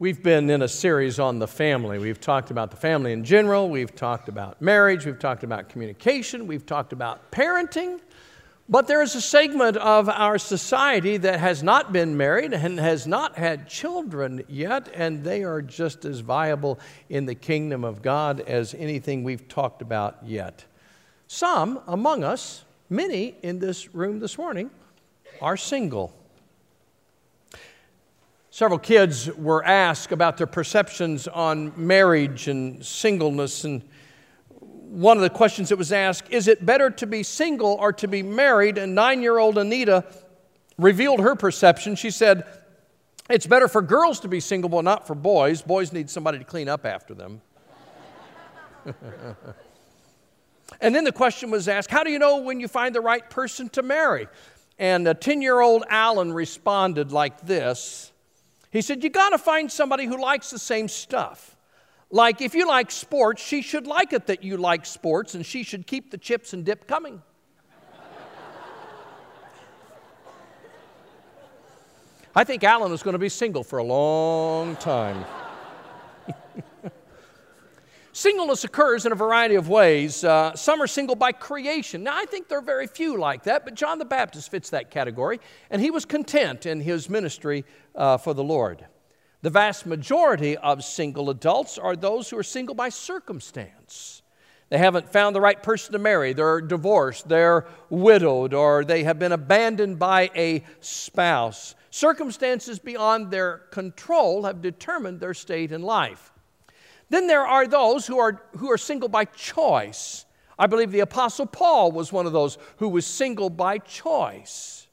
We've been in a series on the family. We've talked about the family in general, we've talked about marriage, we've talked about communication, we've talked about parenting. But there is a segment of our society that has not been married and has not had children yet, and they are just as viable in the kingdom of God as anything we've talked about yet. Some among us, many in this room this morning, are single. Several kids were asked about their perceptions on marriage and singleness. And one of the questions that was asked is it better to be single or to be married? And nine year old Anita revealed her perception. She said, It's better for girls to be single, but not for boys. Boys need somebody to clean up after them. and then the question was asked How do you know when you find the right person to marry? And a 10 year old Alan responded like this he said, You got to find somebody who likes the same stuff. Like if you like sports, she should like it that you like sports, and she should keep the chips and dip coming. I think Alan is going to be single for a long time. Singleness occurs in a variety of ways. Uh, some are single by creation. Now, I think there are very few like that, but John the Baptist fits that category, and he was content in his ministry uh, for the Lord. The vast majority of single adults are those who are single by circumstance. They haven't found the right person to marry, they're divorced, they're widowed, or they have been abandoned by a spouse. Circumstances beyond their control have determined their state in life. Then there are those who are, who are single by choice. I believe the Apostle Paul was one of those who was single by choice.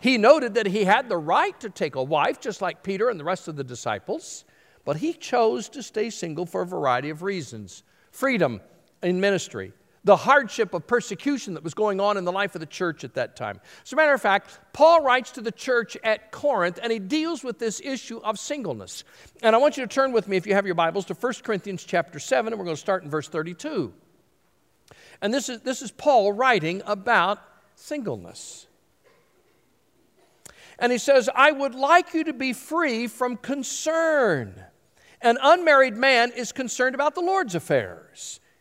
He noted that he had the right to take a wife, just like Peter and the rest of the disciples, but he chose to stay single for a variety of reasons freedom in ministry, the hardship of persecution that was going on in the life of the church at that time. As a matter of fact, Paul writes to the church at Corinth and he deals with this issue of singleness. And I want you to turn with me, if you have your Bibles, to 1 Corinthians chapter 7, and we're going to start in verse 32. And this is, this is Paul writing about singleness. And he says, I would like you to be free from concern. An unmarried man is concerned about the Lord's affairs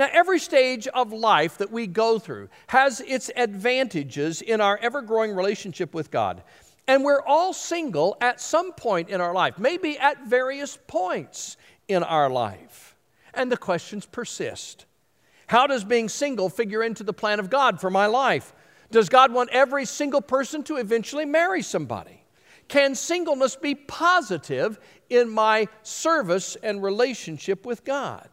Now, every stage of life that we go through has its advantages in our ever growing relationship with God. And we're all single at some point in our life, maybe at various points in our life. And the questions persist How does being single figure into the plan of God for my life? Does God want every single person to eventually marry somebody? Can singleness be positive in my service and relationship with God?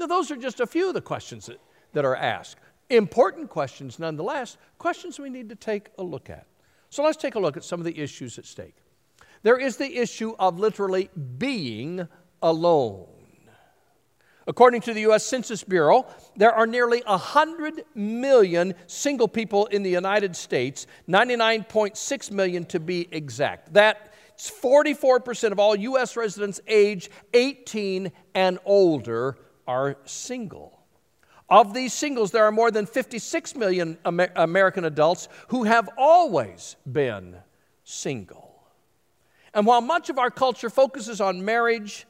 Now, those are just a few of the questions that, that are asked. Important questions, nonetheless, questions we need to take a look at. So let's take a look at some of the issues at stake. There is the issue of literally being alone. According to the U.S. Census Bureau, there are nearly 100 million single people in the United States, 99.6 million to be exact. That's 44% of all U.S. residents age 18 and older are single. Of these singles, there are more than 56 million Amer- American adults who have always been single. And while much of our culture focuses on marriage,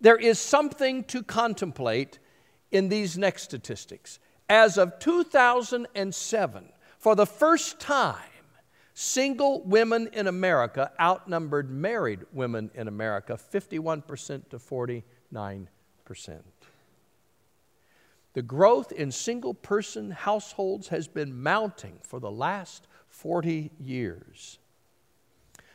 there is something to contemplate in these next statistics. As of 2007, for the first time, single women in America outnumbered married women in America 51% to 49%. The growth in single person households has been mounting for the last 40 years.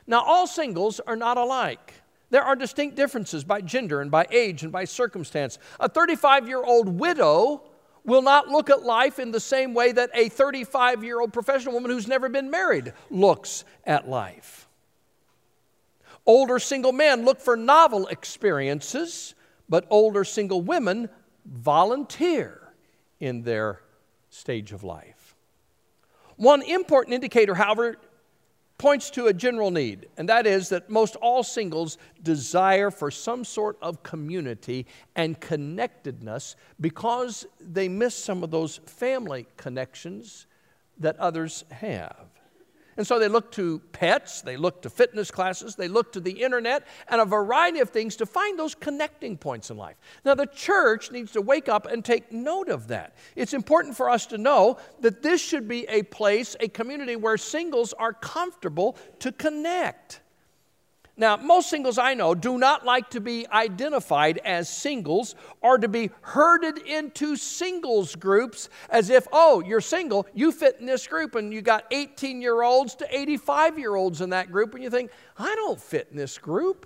Now, all singles are not alike. There are distinct differences by gender and by age and by circumstance. A 35 year old widow will not look at life in the same way that a 35 year old professional woman who's never been married looks at life. Older single men look for novel experiences, but older single women volunteer in their stage of life. One important indicator, however, points to a general need, and that is that most all singles desire for some sort of community and connectedness because they miss some of those family connections that others have. And so they look to pets, they look to fitness classes, they look to the internet, and a variety of things to find those connecting points in life. Now, the church needs to wake up and take note of that. It's important for us to know that this should be a place, a community where singles are comfortable to connect. Now, most singles I know do not like to be identified as singles or to be herded into singles groups as if, oh, you're single, you fit in this group, and you got 18 year olds to 85 year olds in that group, and you think, I don't fit in this group.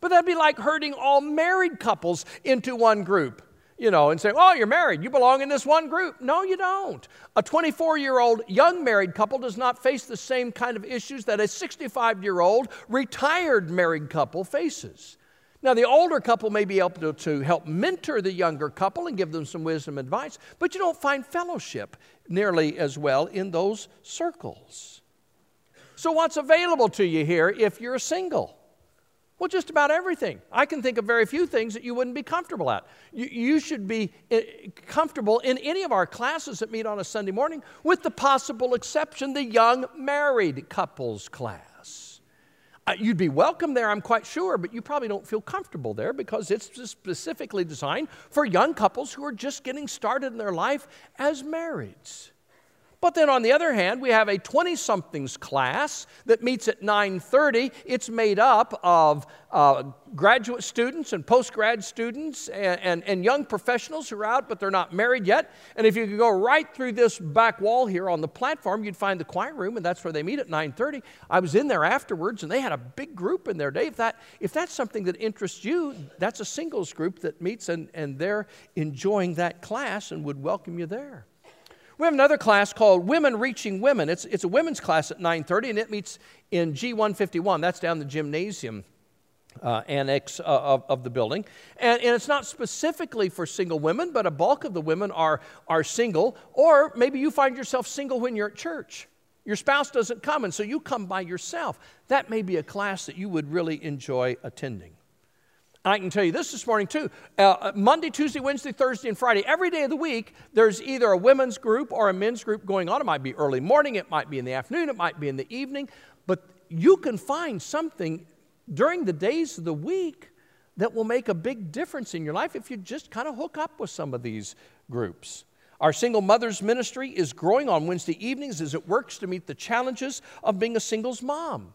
But that'd be like herding all married couples into one group you know, and say, oh, you're married, you belong in this one group. No, you don't. A 24 year old young married couple does not face the same kind of issues that a 65 year old retired married couple faces. Now, the older couple may be able to help mentor the younger couple and give them some wisdom and advice, but you don't find fellowship nearly as well in those circles. So, what's available to you here if you're single? Well, just about everything. I can think of very few things that you wouldn't be comfortable at. You, you, should be eh, comfortable in any of our classes that meet on a Sunday morning, with the possible exception the young married couples class. Uh, you'd be welcome there, I'm quite sure, but you probably don't feel comfortable there because it's specifically designed for young couples who are just getting started in their life as marrieds. But then on the other hand, we have a 20 somethings class that meets at 9:30. It's made up of uh, graduate students and post-grad students and, and, and, young professionals who are out, but they're not married yet. And if you could go right through this back wall here on the platform, you'd find the choir room, and that's where they meet at 9:30. I was in there afterwards, and they had a big group in there. Dave, if, that, if that's something that interests you, that's a singles group that meets, and, and they're enjoying that class and would welcome you there. We have another class called Women Reaching Women. It's, it's a women's class at 9.30, and it meets in G151. That's down the gymnasium uh, annex uh, of, of the building. And, and it's not specifically for single women, but a bulk of the women are, are single. Or maybe you find yourself single when you're at church. Your spouse doesn't come, and so you come by yourself. That may be a class that you would really enjoy attending. I can tell you this this morning too. Uh, Monday, Tuesday, Wednesday, Thursday, and Friday, every day of the week, there's either a women's group or a men's group going on. It might be early morning, it might be in the afternoon, it might be in the evening. But you can find something during the days of the week that will make a big difference in your life if you just kind of hook up with some of these groups. Our single mothers ministry is growing on Wednesday evenings as it works to meet the challenges of being a singles mom.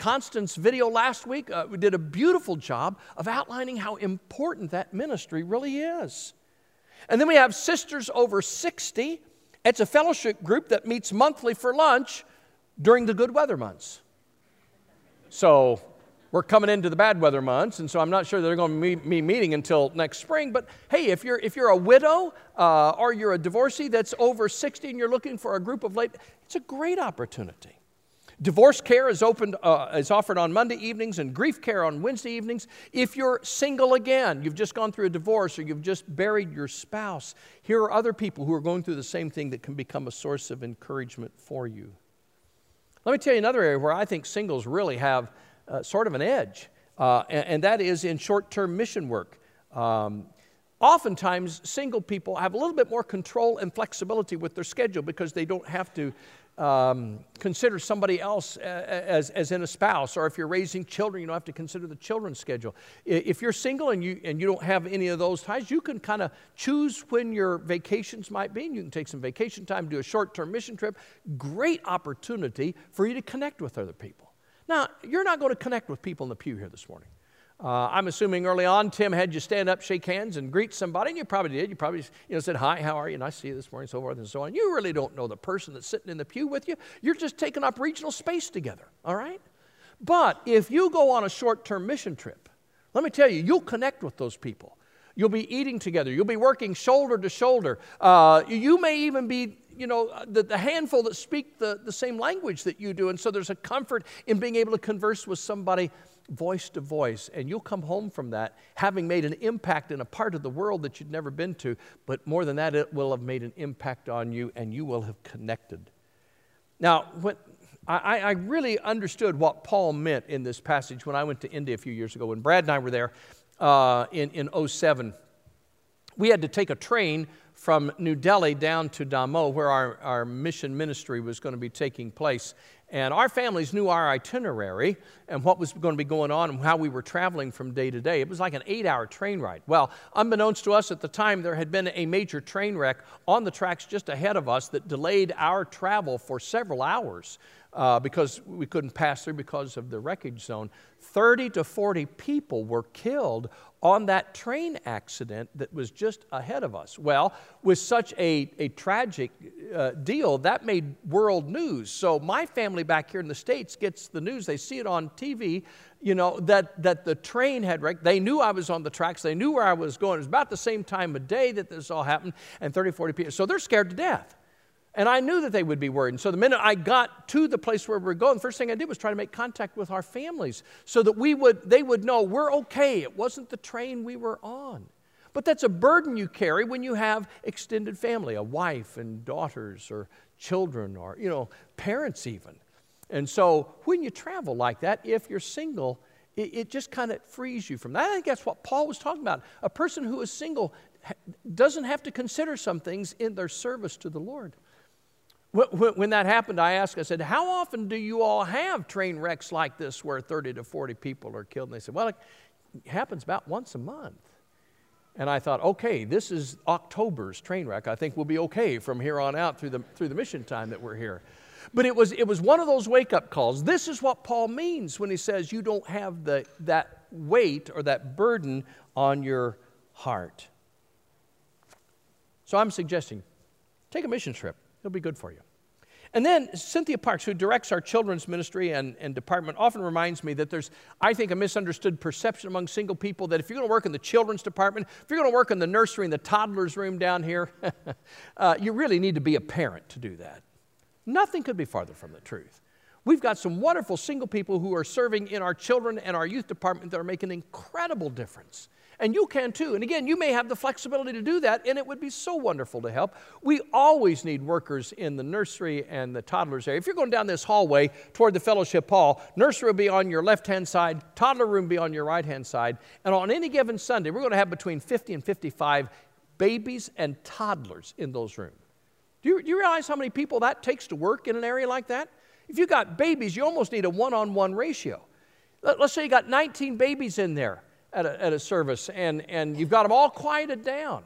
Constance video last week uh, did a beautiful job of outlining how important that ministry really is. And then we have Sisters Over 60. It's a fellowship group that meets monthly for lunch during the good weather months. So we're coming into the bad weather months, and so I'm not sure they're going to be meeting until next spring. But hey, if you're, if you're a widow uh, or you're a divorcee that's over 60 and you're looking for a group of late, it's a great opportunity. Divorce care is, opened, uh, is offered on Monday evenings and grief care on Wednesday evenings. If you're single again, you've just gone through a divorce or you've just buried your spouse, here are other people who are going through the same thing that can become a source of encouragement for you. Let me tell you another area where I think singles really have uh, sort of an edge, uh, and, and, that is in short term mission work. Um, oftentimes, single people have a little bit more control and flexibility with their schedule because they don't have to um, consider somebody else as, as in a spouse, or if you're raising children, you don't have to consider the children's schedule. If you're single and you, and you don't have any of those ties, you can kind of choose when your vacations might be. And you can take some vacation time, do a short term mission trip. Great opportunity for you to connect with other people. Now, you're not going to connect with people in the pew here this morning. Uh, I'm assuming early on Tim had you stand up, shake hands, and greet somebody, and you probably did. You probably you know, said, Hi, how are you? And I see you this morning, so forth and so on. You really don't know the person that's sitting in the pew with you. You're just taking up regional space together, all right? But if you go on a short term mission trip, let me tell you, you'll connect with those people. You'll be eating together, you'll be working shoulder to shoulder. Uh, you may even be you know, the, the, handful that speak the, the same language that you do. And so there's a comfort in being able to converse with somebody voice to voice, and you'll come home from that having made an impact in a part of the world that you'd never been to. But more than that, it will have made an impact on you, and you will have connected. Now, when, I, I really understood what Paul meant in this passage when I went to India a few years ago. When Brad and I were there uh, in, in 07, we had to take a train from New Delhi down to Damoh, where our, our mission ministry was going to be taking place. And our families knew our itinerary and what was going to be going on and how we were traveling from day to day. It was like an eight hour train ride. Well, unbeknownst to us at the time, there had been a major train wreck on the tracks just ahead of us that delayed our travel for several hours uh, because we couldn't pass through because of the wreckage zone. 30 to 40 people were killed on that train accident that was just ahead of us. Well, with such a, a tragic uh, deal, that made world news. So my family back here in the States gets the news, they see it on TV, you know, that, that the train had wrecked. They knew I was on the tracks, they knew where I was going. It was about the same time of day that this all happened, and 30, 40 people. So they're scared to death. And I knew that they would be worried. And so the minute I got to the place where we were going, the first thing I did was try to make contact with our families so that we would, they would know we're okay. It wasn't the train we were on. But that's a burden you carry when you have extended family, a wife and daughters or children or, you know, parents even. And so when you travel like that, if you're single, it, it just kind of frees you from that. I think that's what Paul was talking about. A person who is single doesn't have to consider some things in their service to the Lord. When that happened, I asked, I said, How often do you all have train wrecks like this where 30 to 40 people are killed? And they said, Well, it happens about once a month. And I thought, okay, this is October's train wreck. I think we'll be okay from here on out through the, through the mission time that we're here. But it was, it was one of those wake up calls. This is what Paul means when he says you don't have the, that weight or that burden on your heart. So I'm suggesting take a mission trip. It'll be good for you. And then Cynthia Parks, who directs our children's ministry and, and department, often reminds me that there's, I think, a misunderstood perception among single people that if you're going to work in the children's department, if you're going to work in the nursery and the toddler's room down here, uh, you really need to be a parent to do that. Nothing could be farther from the truth. We've got some wonderful single people who are serving in our children and our youth department that are making an incredible difference. And you can too. And again, you may have the flexibility to do that, and it would be so wonderful to help. We always need workers in the nursery and the toddlers area. If you're going down this hallway toward the fellowship hall, nursery will be on your left hand side, toddler room be on your right hand side. And on any given Sunday, we're going to have between 50 and 55 babies and toddlers in those rooms. Do you, do you realize how many people that takes to work in an area like that? If you got babies, you almost need a one on one ratio. Let, us say you got 19 babies in there at a, at a service and, and you've got them all quieted down.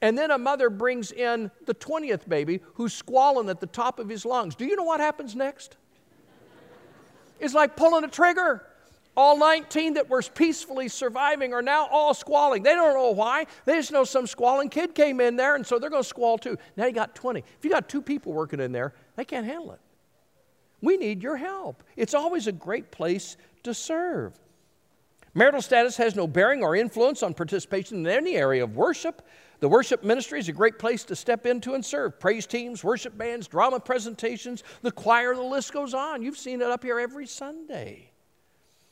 And then a mother brings in the 20th baby who's squalling at the top of his lungs. Do you know what happens next? It's like pulling a trigger. All 19 that were peacefully surviving are now all squalling. They don't know why. They just know some squalling kid came in there, and so they're going to squall too. Now you got 20. If you got two people working in there, they can't handle it. We need your help. It's always a great place to serve. Marital status has no bearing or influence on participation in any area of worship. The worship ministry is a great place to step into and serve. Praise teams, worship bands, drama presentations, the choir, the list goes on. You've seen it up here every Sunday.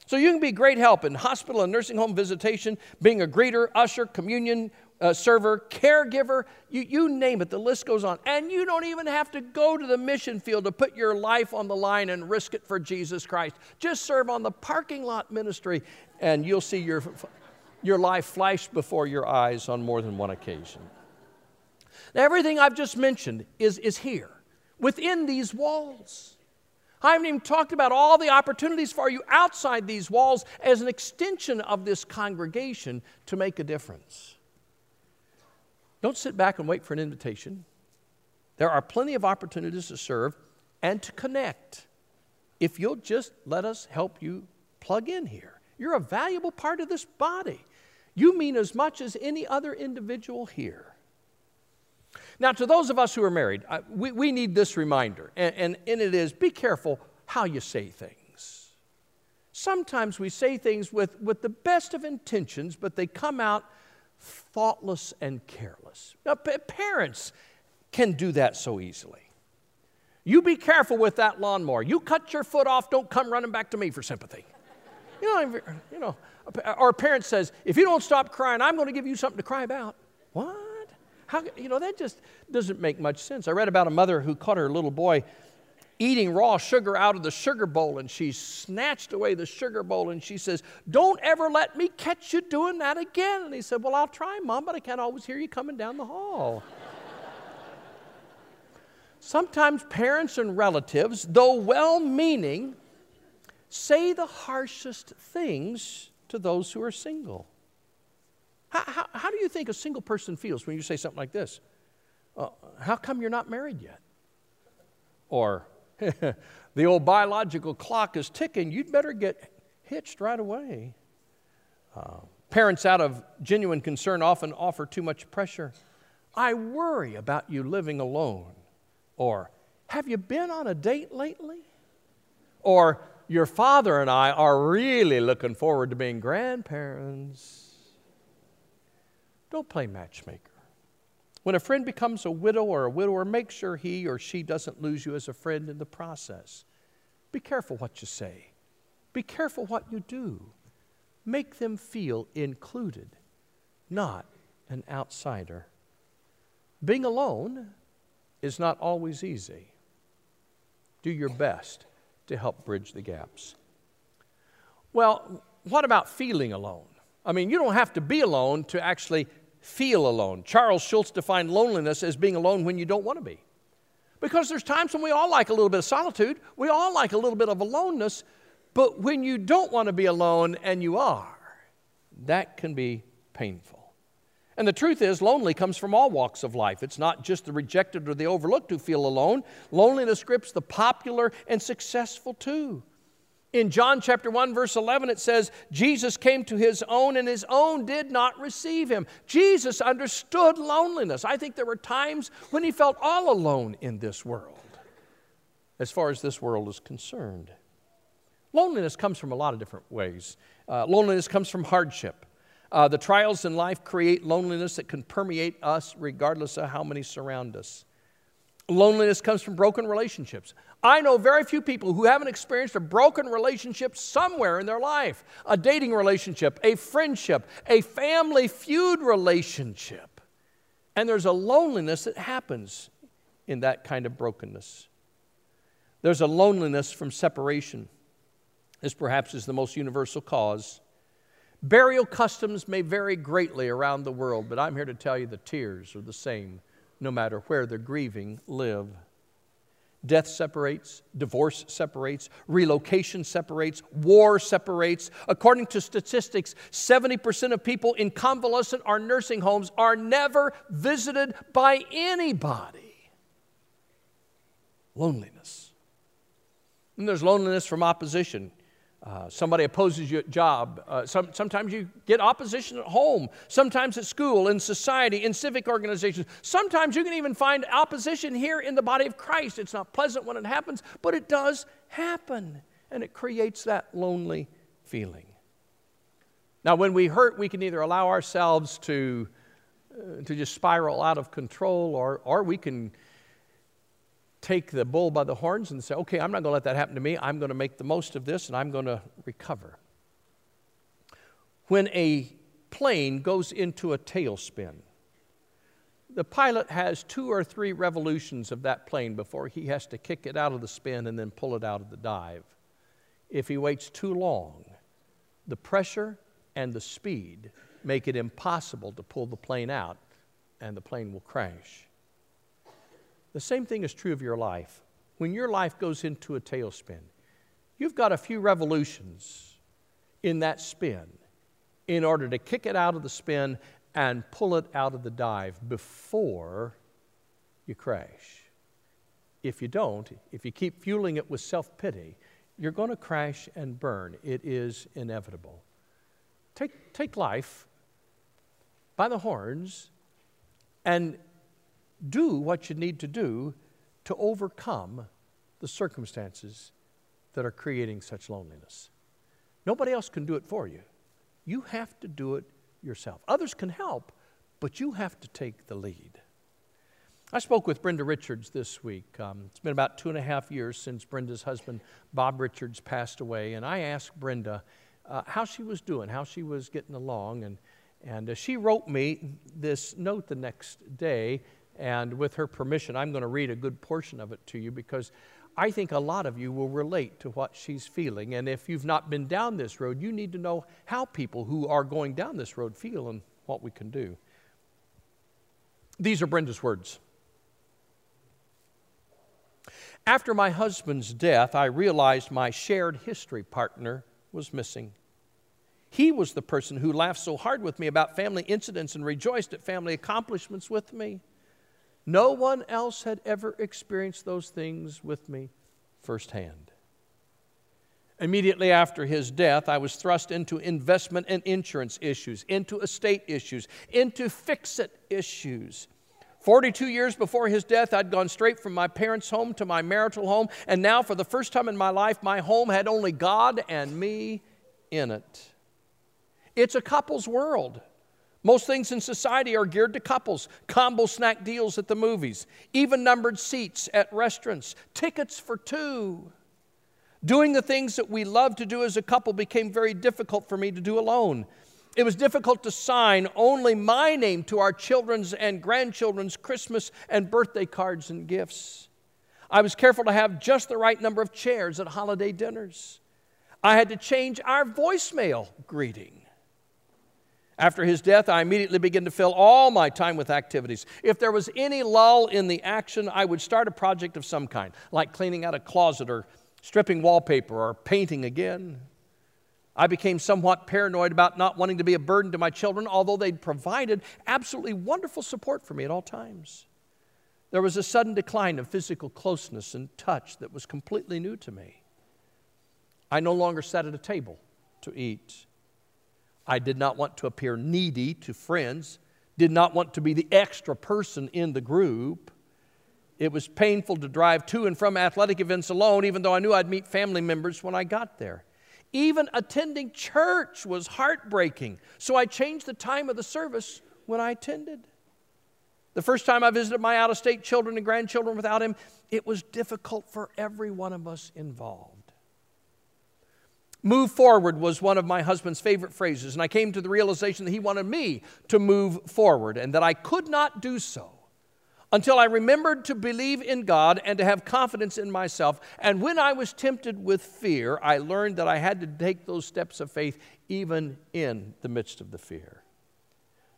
So you can be great help in hospital and nursing home visitation, being a greeter, usher, communion uh, server, caregiver, you, you name it, the list goes on. And you don't even have to go to the mission field to put your life on the line and risk it for Jesus Christ. Just serve on the parking lot ministry, and you'll see your, your life flash before your eyes on more than one occasion. Now, everything I've just mentioned is, is here within these walls. I haven't even talked about all the opportunities for you outside these walls as an extension of this congregation to make a difference. Don't sit back and wait for an invitation. There are plenty of opportunities to serve and to connect if you'll just let us help you plug in here. You're a valuable part of this body. You mean as much as any other individual here. Now, to those of us who are married, we, we need this reminder, and, and, and it is be careful how you say things. Sometimes we say things with, with the best of intentions, but they come out thoughtless and careless. Now, p- parents can do that so easily. You be careful with that lawnmower. You cut your foot off, don't come running back to me for sympathy. You know, you know, a parent says, if you don't stop crying, I'm going to give you something to cry about. What? How, you know, that just doesn't make much sense. I read about a mother who caught her little boy eating raw sugar out of the sugar bowl and she snatched away the sugar bowl and she says, Don't ever let me catch you doing that again. And he said, Well, I'll try, Mom, but I can't always hear you coming down the hall. Sometimes parents and relatives, though well meaning, say the harshest things to those who are single. How, how, how, do you think a single person feels when you say something like this? Uh, how come you're not married yet? Or, the old biological clock is ticking, you'd better get hitched right away. Uh, parents, out of genuine concern, often offer too much pressure. I worry about you living alone. Or, have you been on a date lately? Or, your father and I are really looking forward to being grandparents. Don't play matchmaker. When a friend becomes a widow or a widower, make sure he or she doesn't lose you as a friend in the process. Be careful what you say, be careful what you do. Make them feel included, not an outsider. Being alone is not always easy. Do your best to help bridge the gaps. Well, what about feeling alone? I mean, you don't have to be alone to actually feel alone. Charles Schulz defined loneliness as being alone when you don't want to be. Because there's times when we all like a little bit of solitude, we all like a little bit of aloneness, but when you don't want to be alone and you are, that can be painful. And the truth is, lonely comes from all walks of life. It's not just the rejected or the overlooked who feel alone. Loneliness grips the popular and successful too. In John chapter 1, verse 11, it says, Jesus came to his own, and his own did not receive him. Jesus understood loneliness. I think there were times when he felt all alone in this world, as far as this world is concerned. Loneliness comes from a lot of different ways. Uh, loneliness comes from hardship. Uh, the trials in life create loneliness that can permeate us regardless of how many surround us. Loneliness comes from broken relationships. I know very few people who haven't experienced a broken relationship somewhere in their life a dating relationship, a friendship, a family feud relationship. And there's a loneliness that happens in that kind of brokenness. There's a loneliness from separation. This perhaps is the most universal cause. Burial customs may vary greatly around the world, but I'm here to tell you the tears are the same no matter where the grieving live. Death separates, divorce separates, relocation separates, war separates. According to statistics, 70% of people in convalescent or nursing homes are never visited by anybody. Loneliness. And there's loneliness from opposition. Uh, somebody opposes you at job. Uh, some, sometimes you get opposition at home. Sometimes at school, in society, in civic organizations. Sometimes you can even find opposition here in the body of Christ. It's not pleasant when it happens, but it does happen. And it creates that lonely feeling. Now, when we hurt, we can either allow ourselves to, uh, to just spiral out of control, or, or we can take the bull by the horns and say, okay, I'm not going to let that happen to me. I'm going to make the most of this and I'm going to recover. When a plane goes into a tailspin, the pilot has two or three revolutions of that plane before he has to kick it out of the spin and then pull it out of the dive. If he waits too long, the pressure and the speed make it impossible to pull the plane out, and the plane will crash. The same thing is true of your life. When your life goes into a tailspin, you've got a few revolutions in that spin in order to kick it out of the spin and pull it out of the dive before you crash. If you don't, if you keep fueling it with self pity, you're going to crash and burn. It is inevitable. Take, take life by the horns and do what you need to do to overcome the circumstances that are creating such loneliness. Nobody else can do it for you. You have to do it yourself. Others can help, but you have to take the lead. I spoke with Brenda Richards this week. Um, it's been about two and a half years since Brenda's husband, Bob Richards, passed away, and I asked Brenda uh, how she was doing, how she was getting along. And, and uh, she wrote me this note the next day. And with her permission, I'm going to read a good portion of it to you because I think a lot of you will relate to what she's feeling. And if you've not been down this road, you need to know how people who are going down this road feel and what we can do. These are Brenda's words. After my husband's death, I realized my shared history partner was missing. He was the person who laughed so hard with me about family incidents and rejoiced at family accomplishments with me. No one else had ever experienced those things with me firsthand. Immediately after his death, I was thrust into investment and insurance issues, into estate issues, into fix it issues. 42 years before his death, I'd gone straight from my parents' home to my marital home, and now, for the first time in my life, my home had only God and me in it. It's a couple's world. Most things in society are geared to couples combo snack deals at the movies, even numbered seats at restaurants, tickets for two. Doing the things that we love to do as a couple became very difficult for me to do alone. It was difficult to sign only my name to our children's and grandchildren's Christmas and birthday cards and gifts. I was careful to have just the right number of chairs at holiday dinners. I had to change our voicemail greeting. After his death, I immediately began to fill all my time with activities. If there was any lull in the action, I would start a project of some kind, like cleaning out a closet or stripping wallpaper or painting again. I became somewhat paranoid about not wanting to be a burden to my children, although they'd provided absolutely wonderful support for me at all times. There was a sudden decline of physical closeness and touch that was completely new to me. I no longer sat at a table to eat. I did not want to appear needy to friends, did not want to be the extra person in the group. It was painful to drive to and from athletic events alone, even though I knew I'd meet family members when I got there. Even attending church was heartbreaking. So I changed the time of the service when I attended. The first time I visited my out of state children and grandchildren without him, it was difficult for every one of us involved. Move forward was one of my husband's favorite phrases, and I came to the realization that he wanted me to move forward and that I could not do so until I remembered to believe in God and to have confidence in myself. And when I was tempted with fear, I learned that I had to take those steps of faith even in the midst of the fear.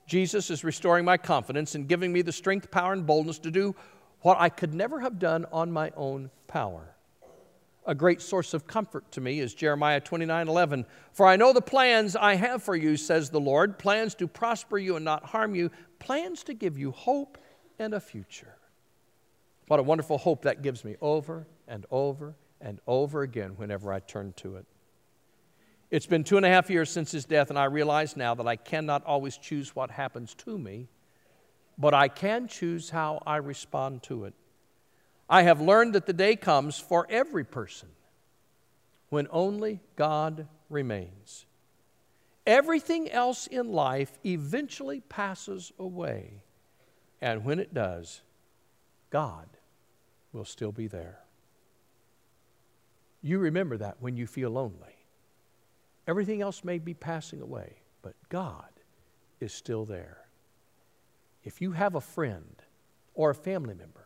Jesus is restoring my confidence and giving me the strength, power, and boldness to do what I could never have done on my own power. A great source of comfort to me is Jeremiah 29 11. For I know the plans I have for you, says the Lord plans to prosper you and not harm you, plans to give you hope and a future. What a wonderful hope that gives me over and over and over again whenever I turn to it. It's been two and a half years since his death, and I realize now that I cannot always choose what happens to me, but I can choose how I respond to it. I have learned that the day comes for every person when only God remains. Everything else in life eventually passes away. And when it does, God will still be there. You remember that when you feel lonely. Everything else may be passing away, but God is still there. If you have a friend or a family member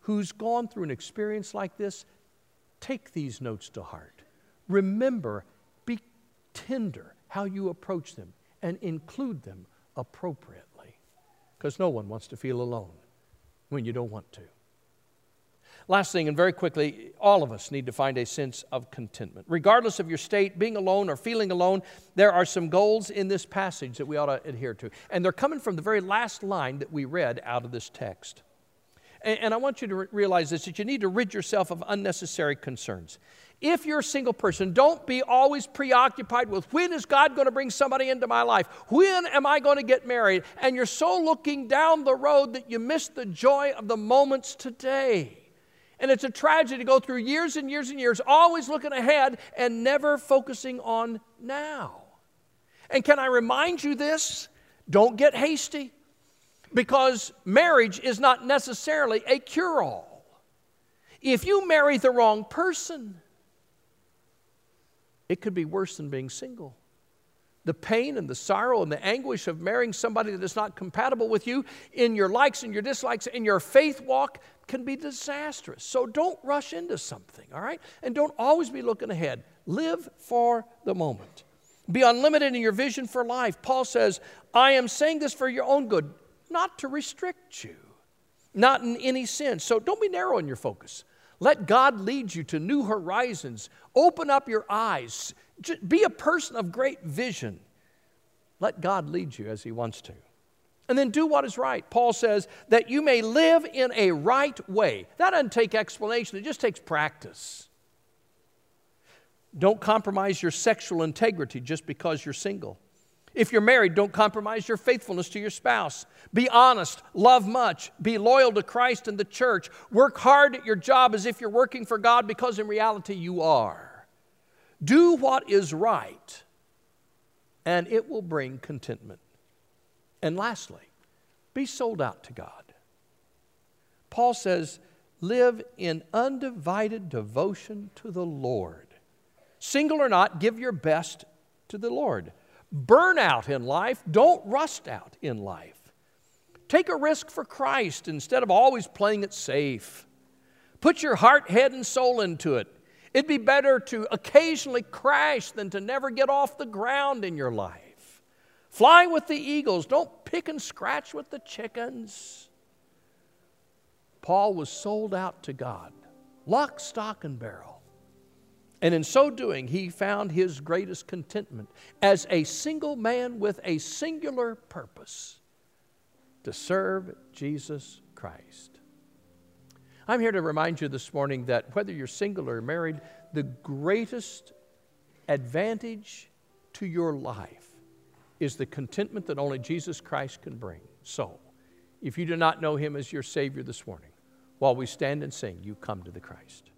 who's gone through an experience like this, take these notes to heart. Remember, be tender how you approach them and include them appropriately because no one wants to feel alone when you don't want to. Last thing, and very quickly, all of us need to find a sense of contentment. Regardless of your state, being alone or feeling alone, there are some goals in this passage that we ought to adhere to. And they're coming from the very last line that we read out of this text. And, and I want you to re- realize this that you need to rid yourself of unnecessary concerns. If you're a single person, don't be always preoccupied with when is God going to bring somebody into my life? When am I going to get married? And you're so looking down the road that you miss the joy of the moments today. And it's a tragedy to go through years and years and years, always looking ahead and never focusing on now. And can I remind you this? Don't get hasty because marriage is not necessarily a cure all. If you marry the wrong person, it could be worse than being single. The pain and the sorrow and the anguish of marrying somebody that is not compatible with you in your likes and your dislikes in your faith walk can be disastrous. So don't rush into something, all right? And don't always be looking ahead. Live for the moment. Be unlimited in your vision for life. Paul says, I am saying this for your own good, not to restrict you, not in any sense. So don't be narrow in your focus. Let God lead you to new horizons. Open up your eyes. Be a person of great vision. Let God lead you as He wants to. And then do what is right. Paul says that you may live in a right way. That doesn't take explanation, it just takes practice. Don't compromise your sexual integrity just because you're single. If you're married, don't compromise your faithfulness to your spouse. Be honest, love much, be loyal to Christ and the church. Work hard at your job as if you're working for God because in reality you are. Do what is right, and it will bring contentment. And lastly, be sold out to God. Paul says, live in undivided devotion to the Lord. Single or not, give your best to the Lord. Burn out in life, don't rust out in life. Take a risk for Christ instead of always playing it safe. Put your heart, head, and soul into it. It'd be better to occasionally crash than to never get off the ground in your life. Fly with the eagles, don't pick and scratch with the chickens. Paul was sold out to God, lock, stock, and barrel. And in so doing, he found his greatest contentment as a single man with a singular purpose to serve Jesus Christ. I'm here to remind you this morning that whether you're single or married, the greatest advantage to your life is the contentment that only Jesus Christ can bring. So, if you do not know him as your Savior this morning, while we stand and sing, you come to the Christ.